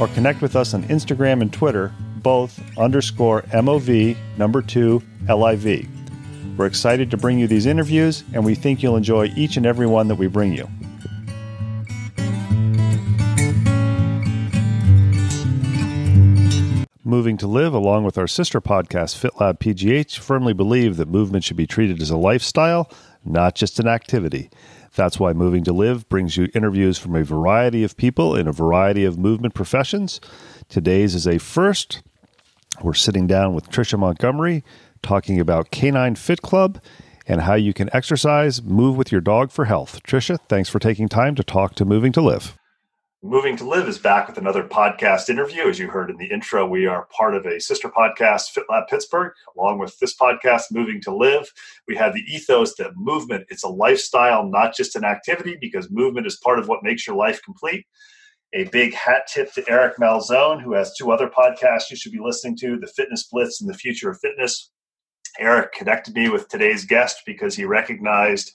or connect with us on Instagram and Twitter, both underscore mov number 2 liv. We're excited to bring you these interviews, and we think you'll enjoy each and every one that we bring you. Moving to Live, along with our sister podcast, FitLab PGH, firmly believe that movement should be treated as a lifestyle, not just an activity. That's why Moving to Live brings you interviews from a variety of people in a variety of movement professions. Today's is a first. We're sitting down with Tricia Montgomery talking about Canine Fit Club and how you can exercise, move with your dog for health. Tricia, thanks for taking time to talk to Moving to Live. Moving to Live is back with another podcast interview. As you heard in the intro, we are part of a sister podcast, FitLab Pittsburgh, along with this podcast, Moving to Live. We have the ethos that movement it's a lifestyle, not just an activity, because movement is part of what makes your life complete. A big hat tip to Eric Malzone, who has two other podcasts you should be listening to, The Fitness Blitz and The Future of Fitness. Eric connected me with today's guest because he recognized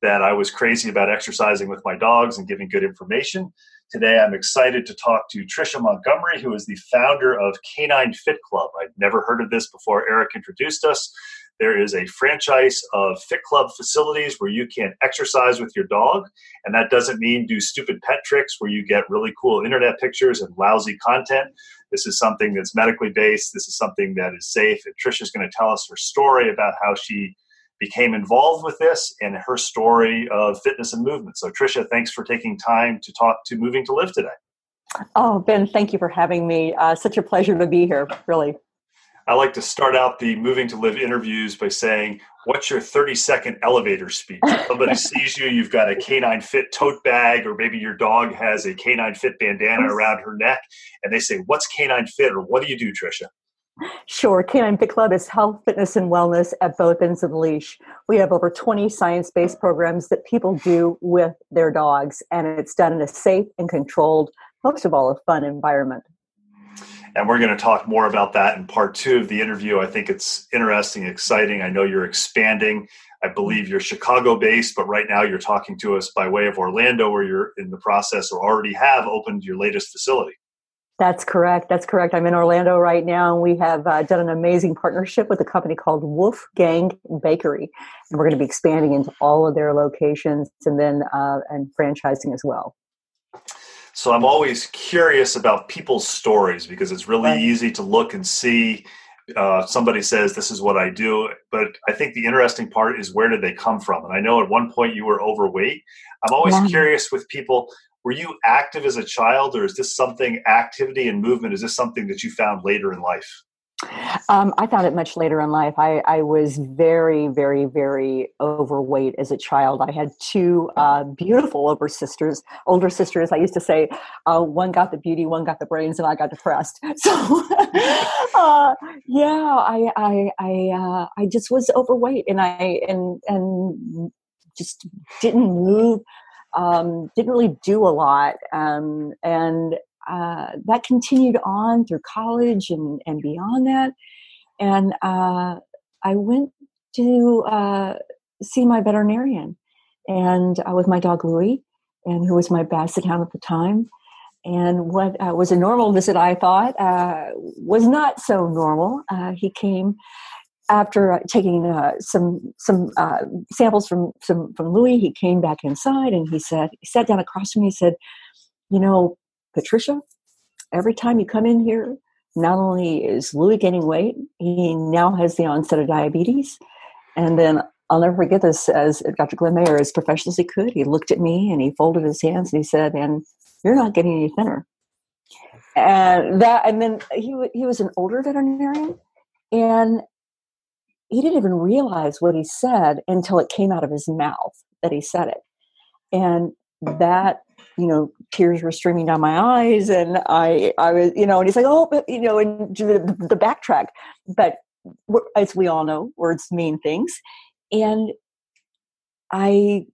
that I was crazy about exercising with my dogs and giving good information. Today, I'm excited to talk to Tricia Montgomery, who is the founder of Canine Fit Club. I'd never heard of this before Eric introduced us. There is a franchise of Fit Club facilities where you can exercise with your dog. And that doesn't mean do stupid pet tricks where you get really cool internet pictures and lousy content. This is something that's medically based. This is something that is safe. And Tricia's going to tell us her story about how she became involved with this and her story of fitness and movement. So, Tricia, thanks for taking time to talk to Moving to Live today. Oh, Ben, thank you for having me. Uh, such a pleasure to be here, really. I like to start out the Moving to Live interviews by saying, What's your 30 second elevator speech? If somebody sees you, you've got a canine fit tote bag, or maybe your dog has a canine fit bandana around her neck, and they say, What's canine fit? or What do you do, Tricia? Sure. Canine Fit Club is health, fitness, and wellness at both ends of the leash. We have over 20 science based programs that people do with their dogs, and it's done in a safe and controlled, most of all, a fun environment. And we're going to talk more about that in part two of the interview. I think it's interesting, exciting. I know you're expanding. I believe you're Chicago based, but right now you're talking to us by way of Orlando, where you're in the process or already have opened your latest facility. That's correct. That's correct. I'm in Orlando right now, and we have uh, done an amazing partnership with a company called Woof Gang Bakery, and we're going to be expanding into all of their locations and then uh, and franchising as well. So I'm always curious about people's stories because it's really right. easy to look and see. Uh, somebody says this is what I do, but I think the interesting part is where did they come from? And I know at one point you were overweight. I'm always yeah. curious with people were you active as a child or is this something activity and movement is this something that you found later in life um, I found it much later in life. I, I, was very, very, very overweight as a child. I had two uh, beautiful older sisters. Older sisters. I used to say, uh, one got the beauty, one got the brains, and I got depressed. So, uh, yeah, I, I, I, uh, I just was overweight, and I and and just didn't move um, didn't really do a lot. Um, and uh, that continued on through college and, and beyond that. and uh, I went to uh, see my veterinarian, and uh, with my dog Louie, and who was my basset hound at the time. And what uh, was a normal visit, I thought, uh, was not so normal. He came after uh, taking uh, some some uh, samples from some from Louie. He came back inside, and he said, he sat down across from me. He said, "You know, Patricia, every time you come in here, not only is Louie gaining weight, he now has the onset of diabetes. And then I'll never forget this as Dr. Glenn Mayer, as professional as he could, he looked at me and he folded his hands and he said, And you're not getting any thinner. And that, and then he, he was an older veterinarian and he didn't even realize what he said until it came out of his mouth that he said it. And that you know, tears were streaming down my eyes, and I, I was, you know, and he's like, oh, but you know, and the, the backtrack. But as we all know, words mean things, and I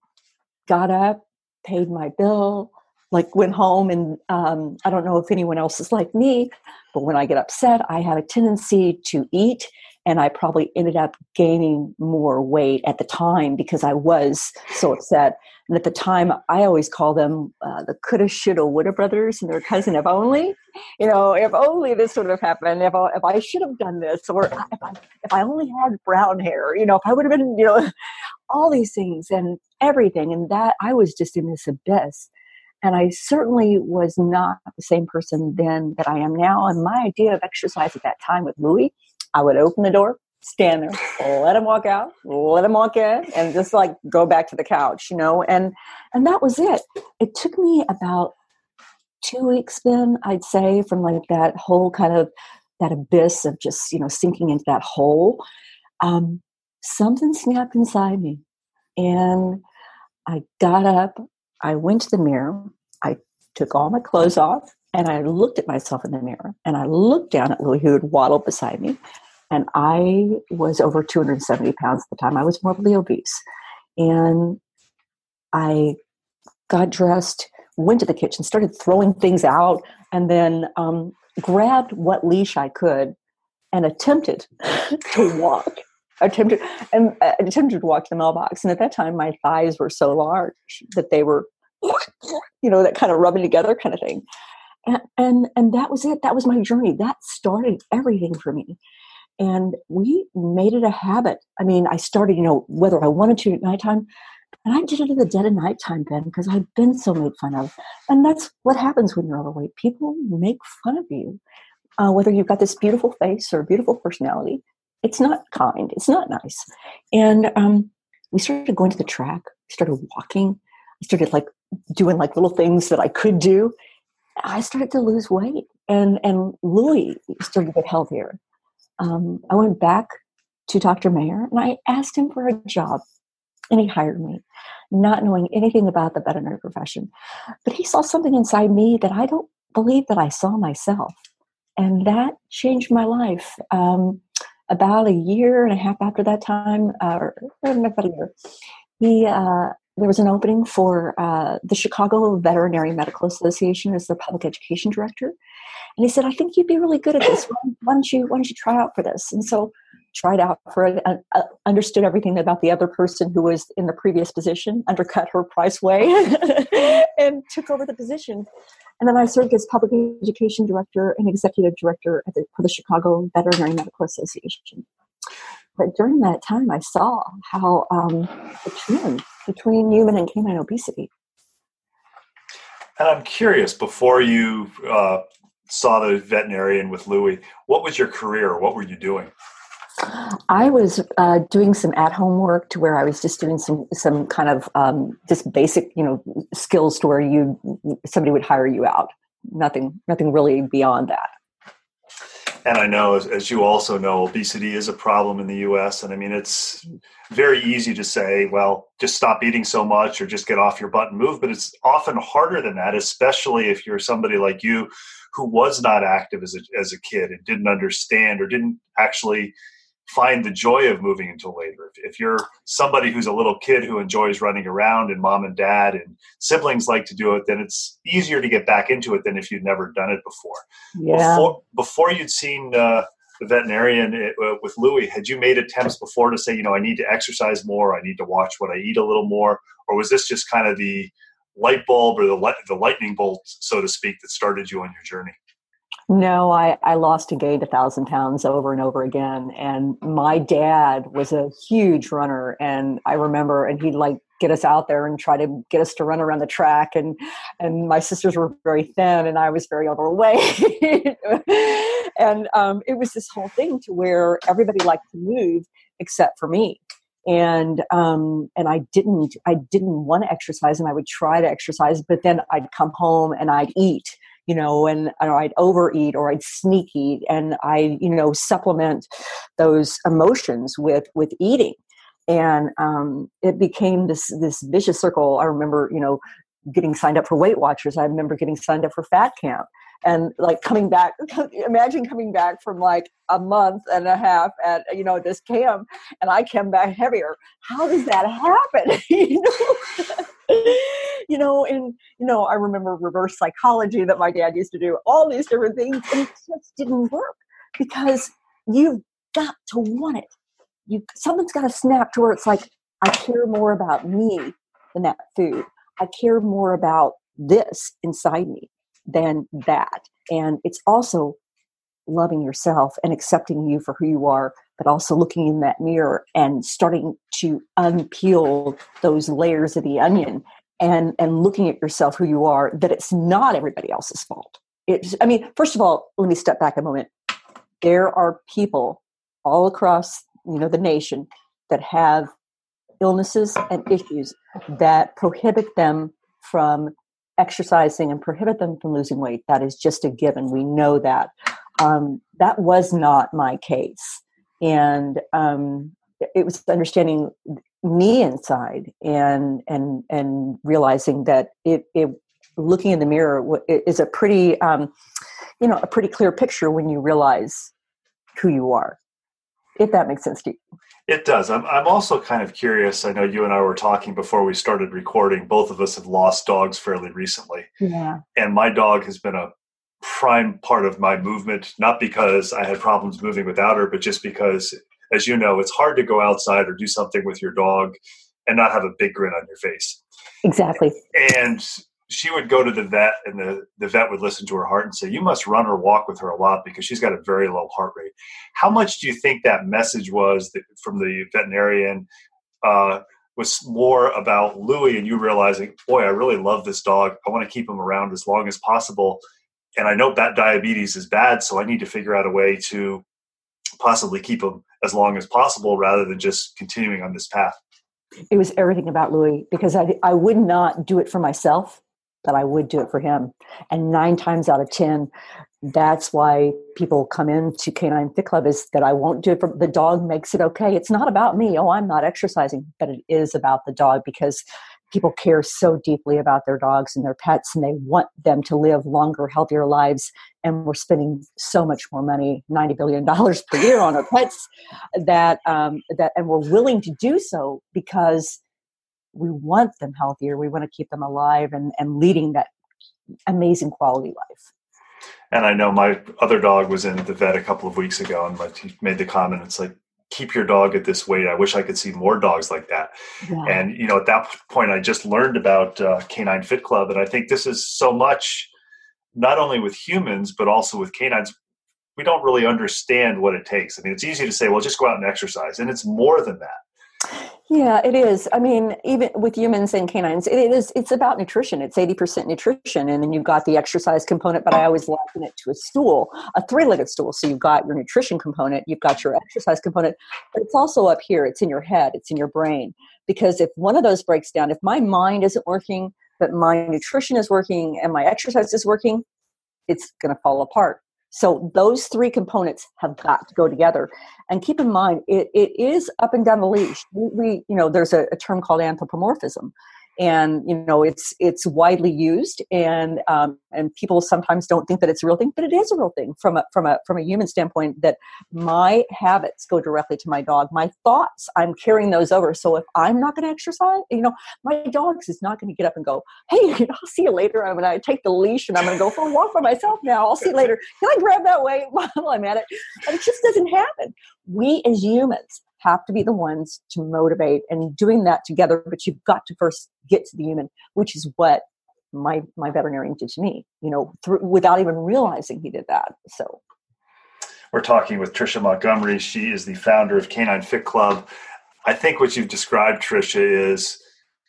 got up, paid my bill, like went home, and um, I don't know if anyone else is like me, but when I get upset, I have a tendency to eat and I probably ended up gaining more weight at the time because I was so upset. And at the time, I always call them uh, the coulda, shoulda, woulda brothers and their cousin. If only, you know, if only this would have happened. If I, if I should have done this, or if I, if I only had brown hair, you know, if I would have been, you know, all these things and everything. And that I was just in this abyss. And I certainly was not the same person then that I am now. And my idea of exercise at that time with Louie I would open the door, stand there, let him walk out, let him walk in, and just like go back to the couch, you know. And and that was it. It took me about two weeks then, I'd say, from like that whole kind of that abyss of just, you know, sinking into that hole. Um, something snapped inside me. And I got up, I went to the mirror, I took all my clothes off, and I looked at myself in the mirror and I looked down at Louie, who had waddled beside me. And I was over 270 pounds at the time. I was morbidly obese. And I got dressed, went to the kitchen, started throwing things out, and then um, grabbed what leash I could and attempted to walk. Attempted and uh, attempted to walk to the mailbox. And at that time, my thighs were so large that they were, you know, that kind of rubbing together kind of thing and, and that was it. That was my journey. That started everything for me. And we made it a habit. I mean i started you know whether i wanted to at nighttime and i did it in the dead of nighttime then because i'd been so made fun of. And that's what happens when you're overweight. People make fun of you uh, whether you've got this beautiful face or beautiful personality. It's not kind. It's not nice. And um, we started going to the track. Started walking. I started like doing like little things that i could do I started to lose weight, and and Louie started to get healthier. Um, I went back to Dr. Mayer and I asked him for a job, and he hired me, not knowing anything about the veterinary profession. But he saw something inside me that I don't believe that I saw myself, and that changed my life. Um, about a year and a half after that time, uh, or about a year, he uh, there was an opening for uh, the Chicago Veterinary Medical Association as the public education director, and he said, "I think you'd be really good at this. Why don't you Why don't you try out for this?" And so tried out for it, uh, uh, understood everything about the other person who was in the previous position, undercut her price way, and took over the position. And then I served as public education director and executive director the, for the Chicago Veterinary Medical Association. But during that time, I saw how um, the trend between human and canine obesity. And I'm curious, before you uh, saw the veterinarian with Louie, what was your career? What were you doing? I was uh, doing some at-home work to where I was just doing some some kind of um, just basic, you know, skills to where you somebody would hire you out. Nothing, nothing really beyond that and I know, as, as, you also know, obesity is a problem in the U.S. And I mean, it's very easy to say, well, just stop eating so much or just get off your butt and move. But it's often harder than that, especially if you're somebody like you who was not active as a, as a kid and didn't understand or didn't actually find the joy of moving until later. If, if, you're somebody who's a little kid who enjoys running around and mom and dad and siblings like to do it, then it's easier to get back into it than if you'd never done it before. Yeah. Before, before you'd seen uh, the veterinarian it, uh, with Louie, had you made attempts before to say, you know, I need to exercise more, I need to watch what I eat a little more, or was this just kind of the light bulb or the light, the lightning bolt, so to speak, that started you on your journey? No, I, I lost and gained a thousand pounds over and over again. And my dad was a huge runner. And I remember, and he'd like get us out there and try to get us to run around the track. And, and my sisters were very thin and I was very overweight. and um, it was this whole thing to where everybody liked to move except for me and um, and I didn't I didn't want to exercise and I would try to exercise but then I'd come home and I'd eat you know, and I'd overeat or I'd sneak eat and I, you know, supplement those emotions with with eating. And um, it became this this vicious circle. I remember, you know, getting signed up for Weight Watchers. I remember getting signed up for Fat Camp and like coming back imagine coming back from like a month and a half at you know this camp and i came back heavier how does that happen you know you know, and you know, I remember reverse psychology that my dad used to do, all these different things, and it just didn't work because you've got to want it. You something's got to snap to where it's like, I care more about me than that food. I care more about this inside me than that. And it's also loving yourself and accepting you for who you are, but also looking in that mirror and starting to unpeel those layers of the onion and and looking at yourself who you are that it's not everybody else's fault. It's i mean first of all let me step back a moment. There are people all across you know the nation that have illnesses and issues that prohibit them from exercising and prohibit them from losing weight. That is just a given. We know that. Um, that was not my case. And um, it was understanding me inside and and and realizing that it, it looking in the mirror is a pretty um, you know a pretty clear picture when you realize who you are if that makes sense to you. It does. I'm, I'm also kind of curious i know you and i were talking before we started recording both of us have lost dogs fairly recently. Yeah. And my dog has been a prime part of my movement not because i had problems moving without her but just because as you know, it's hard to go outside or do something with your dog and not have a big grin on your face. Exactly. And she would go to the vet and the, the vet would listen to her heart and say, You must run or walk with her a lot because she's got a very low heart rate. How much do you think that message was that, from the veterinarian? Uh, was more about Louie and you realizing, boy, I really love this dog. I want to keep him around as long as possible. And I know that diabetes is bad, so I need to figure out a way to possibly keep him as long as possible rather than just continuing on this path. It was everything about Louie because I, I would not do it for myself, but I would do it for him. And nine times out of 10, that's why people come into Canine Fit Club is that I won't do it for the dog makes it okay. It's not about me. Oh, I'm not exercising, but it is about the dog because people care so deeply about their dogs and their pets and they want them to live longer healthier lives and we're spending so much more money 90 billion dollars per year on our pets that um, that and we're willing to do so because we want them healthier we want to keep them alive and, and leading that amazing quality life. And i know my other dog was in the vet a couple of weeks ago and he made the comment it's like keep your dog at this weight. I wish I could see more dogs like that. Yeah. And you know, at that point, I just learned about uh, Canine Fit Club, and I think this is so much, not only with humans but also with canines. We don't really understand what it takes. I mean, it's easy to say, "Well, just go out and exercise," and it's more than that. Yeah, it is. I mean, even with humans and canines, it is. It's about nutrition. It's eighty percent nutrition, and then you've got the exercise component. But I always liken it to a stool, a three-legged stool. So you've got your nutrition component, you've got your exercise component, but it's also up here. It's in your head. It's in your brain. Because if one of those breaks down, if my mind isn't working, but my nutrition is working and my exercise is working, it's going to fall apart. So those three components have got to go together. And keep in mind, it, it is up and down the leash. We, we you know, there's a, a term called anthropomorphism. And you know it's it's widely used and um, and people sometimes don't think that it's a real thing but it is a real thing from a from a from a human standpoint that my habits go directly to my dog. My thoughts i'm carrying those over. So if i'm not going to exercise you know my dog is not going to get up and go hey i'll see you later. I'm going to take the leash and i'm going to go for a walk by myself now. I'll see you later. Can i grab that weight while i'm at it? And it just doesn't happen. We as humans have to be the ones to motivate and doing that together but you've got to first get to the human which is what my my veterinarian did to me you know through, without even realizing he did that so. We're talking with tricia montgomery. She is the founder of canine fit club. I think what you've described tricia is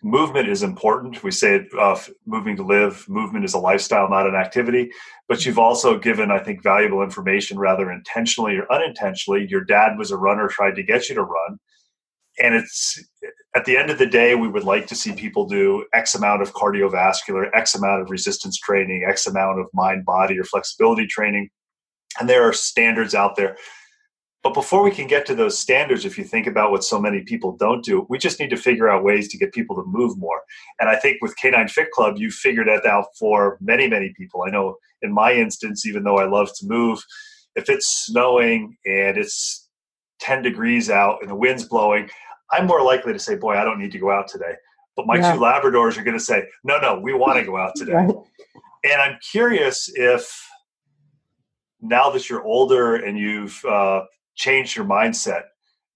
movement is important. We say uh, moving to live, movement is a lifestyle, not an activity. But you've also given, I think, valuable information rather intentionally or unintentionally. Your dad was a runner, tried to get you to run. And it's at the end of the day, we would like to see people do X amount of cardiovascular, X amount of resistance training, X amount of mind body or flexibility training. And there are standards out there but before we can get to those standards, if you think about what so many people don't do, we just need to figure out ways to get people to move more. And I think with Canine Fit Club, you figured that out for many, many people. I know in my instance, even though I love to move, if it's snowing and it's 10 degrees out and the wind's blowing, I'm more likely to say, Boy, I don't need to go out today. But my yeah. two Labradors are going to say, No, no, we want to go out today. right. And I'm curious if now that you're older and you've uh, changed your mindset.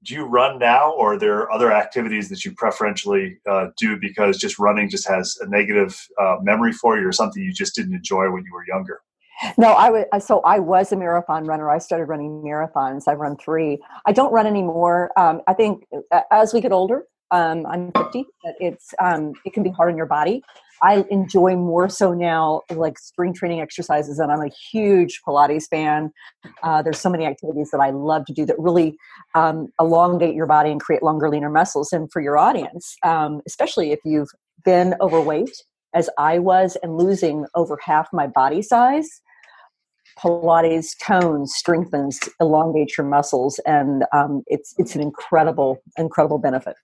Do you run now or are there other activities that you preferentially uh, do because just running just has a negative uh, memory for you or something you just didn't enjoy when you were younger? No i was so i was a marathon runner. I started running marathons. I've run three. I don't run anymore. Um, i think uh, as we get older um, i'm 50 but it's um, it can be hard on your body I enjoy more so now like strength training exercises, and I'm a huge Pilates fan. Uh, there's so many activities that I love to do that really um, elongate your body and create longer, leaner muscles. And for your audience, um, especially if you've been overweight, as I was, and losing over half my body size, Pilates tones, strengthens, elongates your muscles, and um, it's it's an incredible, incredible benefit.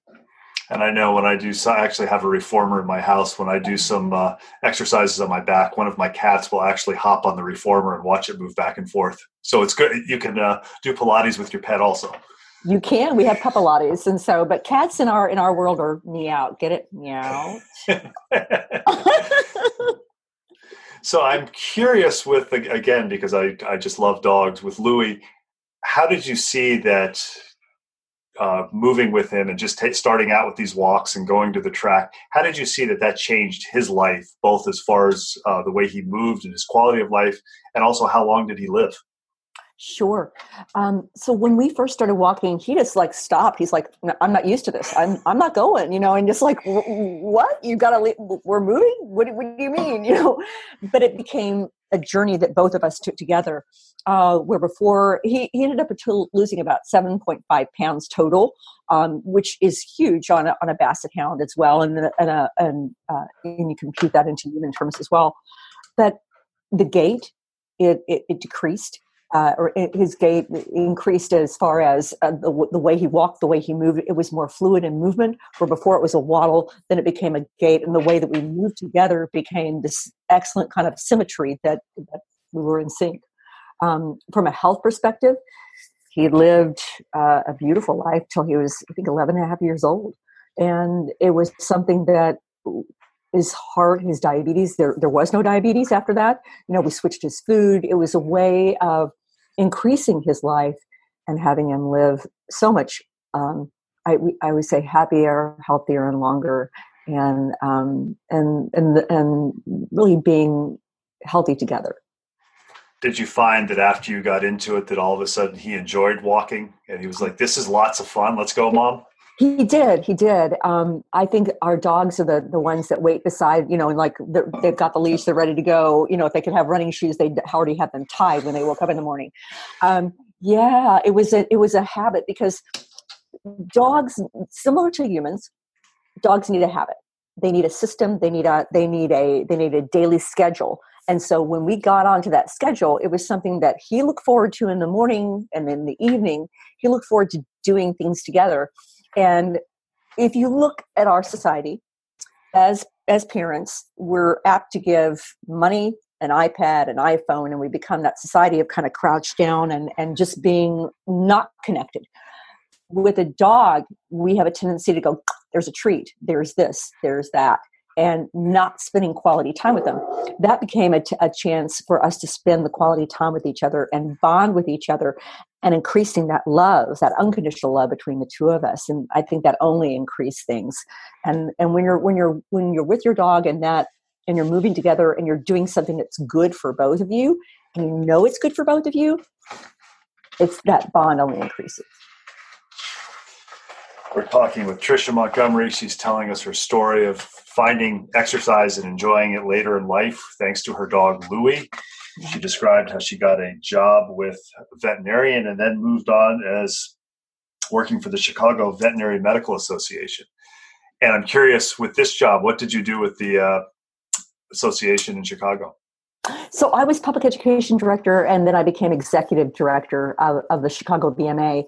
And I know when I do, so I actually have a reformer in my house. When I do some uh, exercises on my back, one of my cats will actually hop on the reformer and watch it move back and forth. So it's good. You can uh, do Pilates with your pet also. You can. We have Pilates, and so, but cats in our in our world are meow. Get it? Meow. so I'm curious with again because I I just love dogs. With Louie, how did you see that uh, moving with him and just t- starting out with these walks and going to the track. How did you see that that changed his life, both as far as uh, the way he moved and his quality of life, and also how long did he live? Sure. Um, so when we first started walking, he just like stopped. He's like, "I'm not used to this. I'm I'm not going." You know, and just like, "What? You got to leave? We're moving? What, what do you mean?" You know, but it became a journey that both of us took together. Uh, where before he, he ended up losing about 7.5 pounds total, um, which is huge on a, on a basset hound as well, and and, a, and, uh, and you compute that into human terms as well. But the gait it, it, it decreased uh, or his gait increased as far as uh, the, the way he walked, the way he moved. It was more fluid in movement, where before it was a waddle, then it became a gait, and the way that we moved together became this excellent kind of symmetry that, that we were in sync. Um, from a health perspective, he lived uh, a beautiful life till he was, I think, 11 and a half years old. And it was something that his heart, his diabetes, there, there was no diabetes after that. You know, we switched his food. It was a way of increasing his life and having him live so much um, I, I would say happier healthier and longer. And um, and and and really being healthy together. Did you find that after you got into it that all of a sudden he enjoyed walking and he was like this is lots of fun. Let's go mom he did. He did. Um, I think our dogs are the, the ones that wait beside, you know, and like they've got the leash, they're ready to go. You know, if they could have running shoes, they'd already have them tied when they woke up in the morning. Um, yeah, it was a it was a habit because dogs, similar to humans, dogs need a habit. They need a system. They need a they need a they need a daily schedule. And so when we got onto that schedule, it was something that he looked forward to in the morning and in the evening. He looked forward to doing things together and if you look at our society, as as parents, we're apt to give money, an iPad, an iPhone, and we become that society of kind of crouched down and, and just being not connected. With a dog, we have a tendency to go, there's a treat, there's this, there's that, and not spending quality time with them. That became a, t- a chance for us to spend the quality time with each other and bond with each other and increasing that love, that unconditional love between the two of us. And I think that only increased things. And and when you're when you're when you're with your dog and that and you're moving together and you're doing something that's good for both of you, and you know it's good for both of you, it's that bond only increases. We're talking with Tricia Montgomery. She's telling us her story of finding exercise and enjoying it later in life thanks to her dog Louie. She described how she got a job with a veterinarian and then moved on as working for the Chicago Veterinary Medical Association. And I'm curious with this job, what did you do with the uh, association in Chicago? So I was public education director, and then I became executive director of, of the Chicago VMA.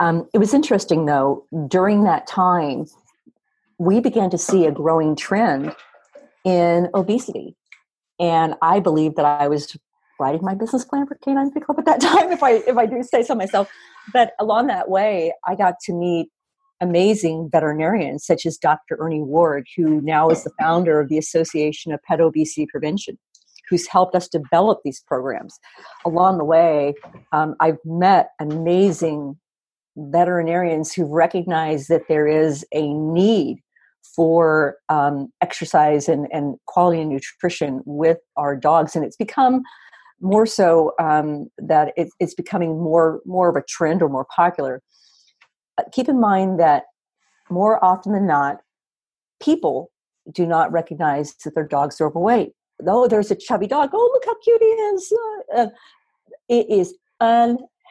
Um, it was interesting, though, during that time, we began to see a growing trend in obesity. And I believe that I was writing my business plan for Canine Fit Club at that time, if I if I do say so myself. But along that way, I got to meet amazing veterinarians such as Dr. Ernie Ward, who now is the founder of the Association of Pet Obesity Prevention, who's helped us develop these programs. Along the way, um, I've met amazing veterinarians who recognize that there is a need for um, exercise and, and quality and nutrition with our dogs and it's become more so um, that it, it's becoming more more of a trend or more popular. Keep in mind that more often than not people do not recognize that their dogs are overweight. Oh there's a chubby dog. Oh look how cute he is. Uh, uh it is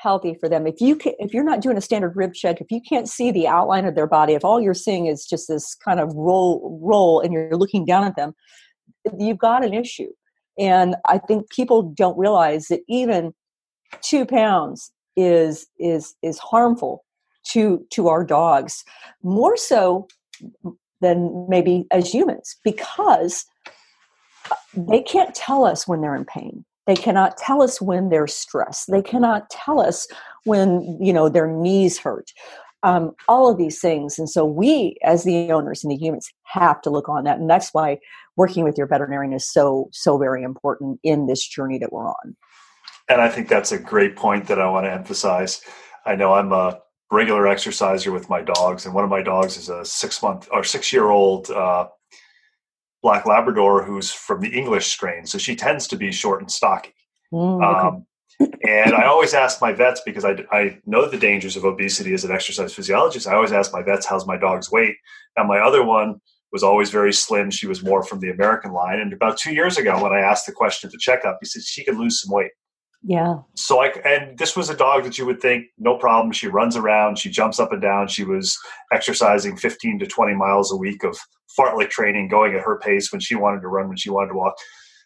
healthy for them. If you can, if you're not doing a standard rib check, if you can't see the outline of their body, if all you're seeing is just this kind of roll roll, and you're looking down at them, you've got an issue. And I think people don't realize that even two pounds is is is harmful to to our dogs more so than maybe as humans because uh, they can't tell us when they're in pain they cannot tell us when they're stressed. They cannot tell us when you know their knees hurt. Um, all of these things, and so we, as the owners and the humans, have to look on that, and that's why working with your veterinarian is so so very important in this journey that we're on. And I think that's a great point that I want to emphasize. I know I'm a regular exerciser with my dogs, and one of my dogs is a six month or six year old uh, black Labrador who's from the English strain, so she tends to be short and stocky. Mm, okay. um, and I always ask my vets because I, I know the dangers of obesity as an exercise physiologist. I always ask my vets, "How's my dog's weight?" Now, my other one was always very slim. She was more from the American line. And about two years ago, when I asked the question at the checkup, he said she could lose some weight. Yeah. So I and this was a dog that you would think no problem. She runs around, she jumps up and down. She was exercising 15 to 20 miles a week of fartlek training, going at her pace when she wanted to run, when she wanted to walk.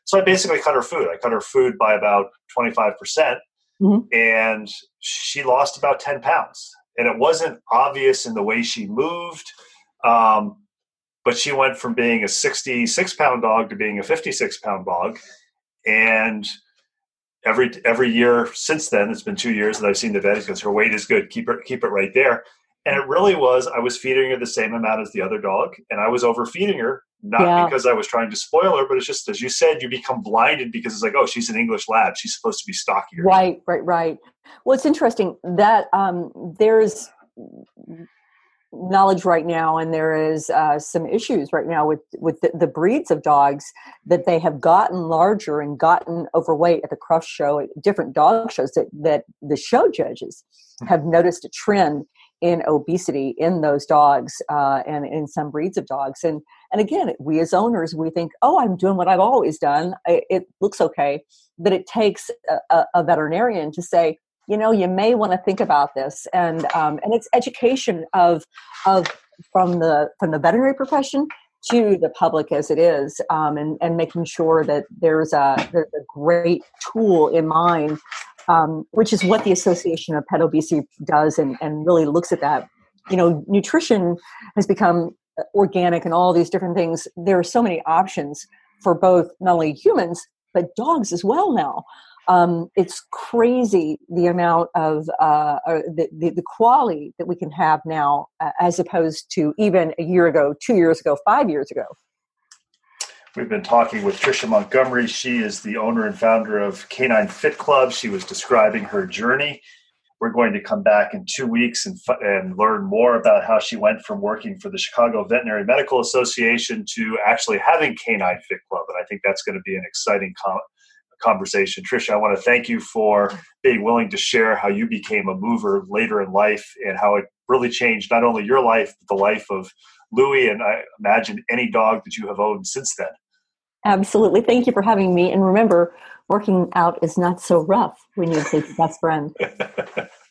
So I basically cut her food. I cut her food by about 25 percent, mm-hmm. and she lost about 10 pounds. And it wasn't obvious in the way she moved. Um, but she went from being a 66 pound dog to being a 56 pound dog and every every year since then, it's been two years that I've seen the vet. Because her weight is good. Keep it keep it right there. And it really was. I was feeding her the same amount as the other dog, and I was overfeeding her. Not yeah. because I was trying to spoil her, but it's just as you said, you become blinded because it's like, oh, she's an English lab. She's supposed to be stockier. Right, right, right. Well, it's interesting that um, there's knowledge right now, and there is uh, some issues right now with with the, the, breeds of dogs that they have gotten larger and gotten overweight at the Crufts show, different dog shows that that the show judges hmm. have noticed a trend in obesity in those dogs uh, and in some breeds of dogs. And and again, we as owners, we think, oh, I'm doing what I've always done. It, looks okay, but it takes a, a veterinarian to say, you know you may want to think about this and um, and it's education of of from the from the veterinary profession to the public as it is um, and and making sure that there's a there's a great tool in mind um, which is what the association of pet obesity does and and really looks at that you know nutrition has become organic and all these different things. There are so many options for both not only humans but dogs as well now. Um, it's crazy the amount of uh, the, the, the quality that we can have now, uh, as opposed to even a year ago, two years ago, five years ago. We've been talking with Tricia Montgomery. She is the owner and founder of Canine Fit Club. She was describing her journey. We're going to come back in two weeks and, and learn more about how she went from working for the Chicago Veterinary Medical Association to actually having Canine Fit Club. And I think that's going to be an exciting com- conversation. Tricia, I want to thank you for being willing to share how you became a mover later in life and how it really changed not only your life, but the life of Louie and I imagine any dog that you have owned since then. Absolutely. Thank you for having me. And remember, working out is not so rough when you take your best friend.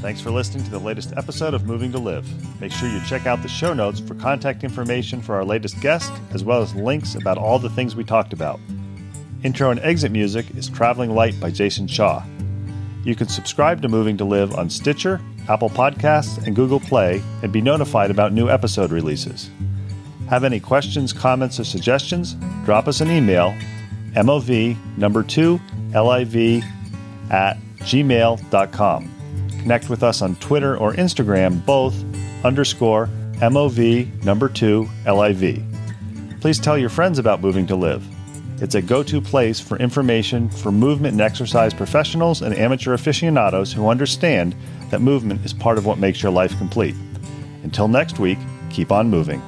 Thanks for listening to the latest episode of Moving to Live. Make sure you check out the show notes for contact information for our latest guest, as well as links about all the things we talked about. Intro and exit music is Traveling Light by Jason Shaw. You can subscribe to Moving to Live on Stitcher, Apple Podcasts, and Google Play and be notified about new episode releases. Have any questions, comments, or suggestions? Drop us an email, MOV number 2 LIV at gmail.com. Connect with us on Twitter or Instagram, both underscore MOV number 2 LIV. Please tell your friends about Moving to Live. It's a go to place for information for movement and exercise professionals and amateur aficionados who understand that movement is part of what makes your life complete. Until next week, keep on moving.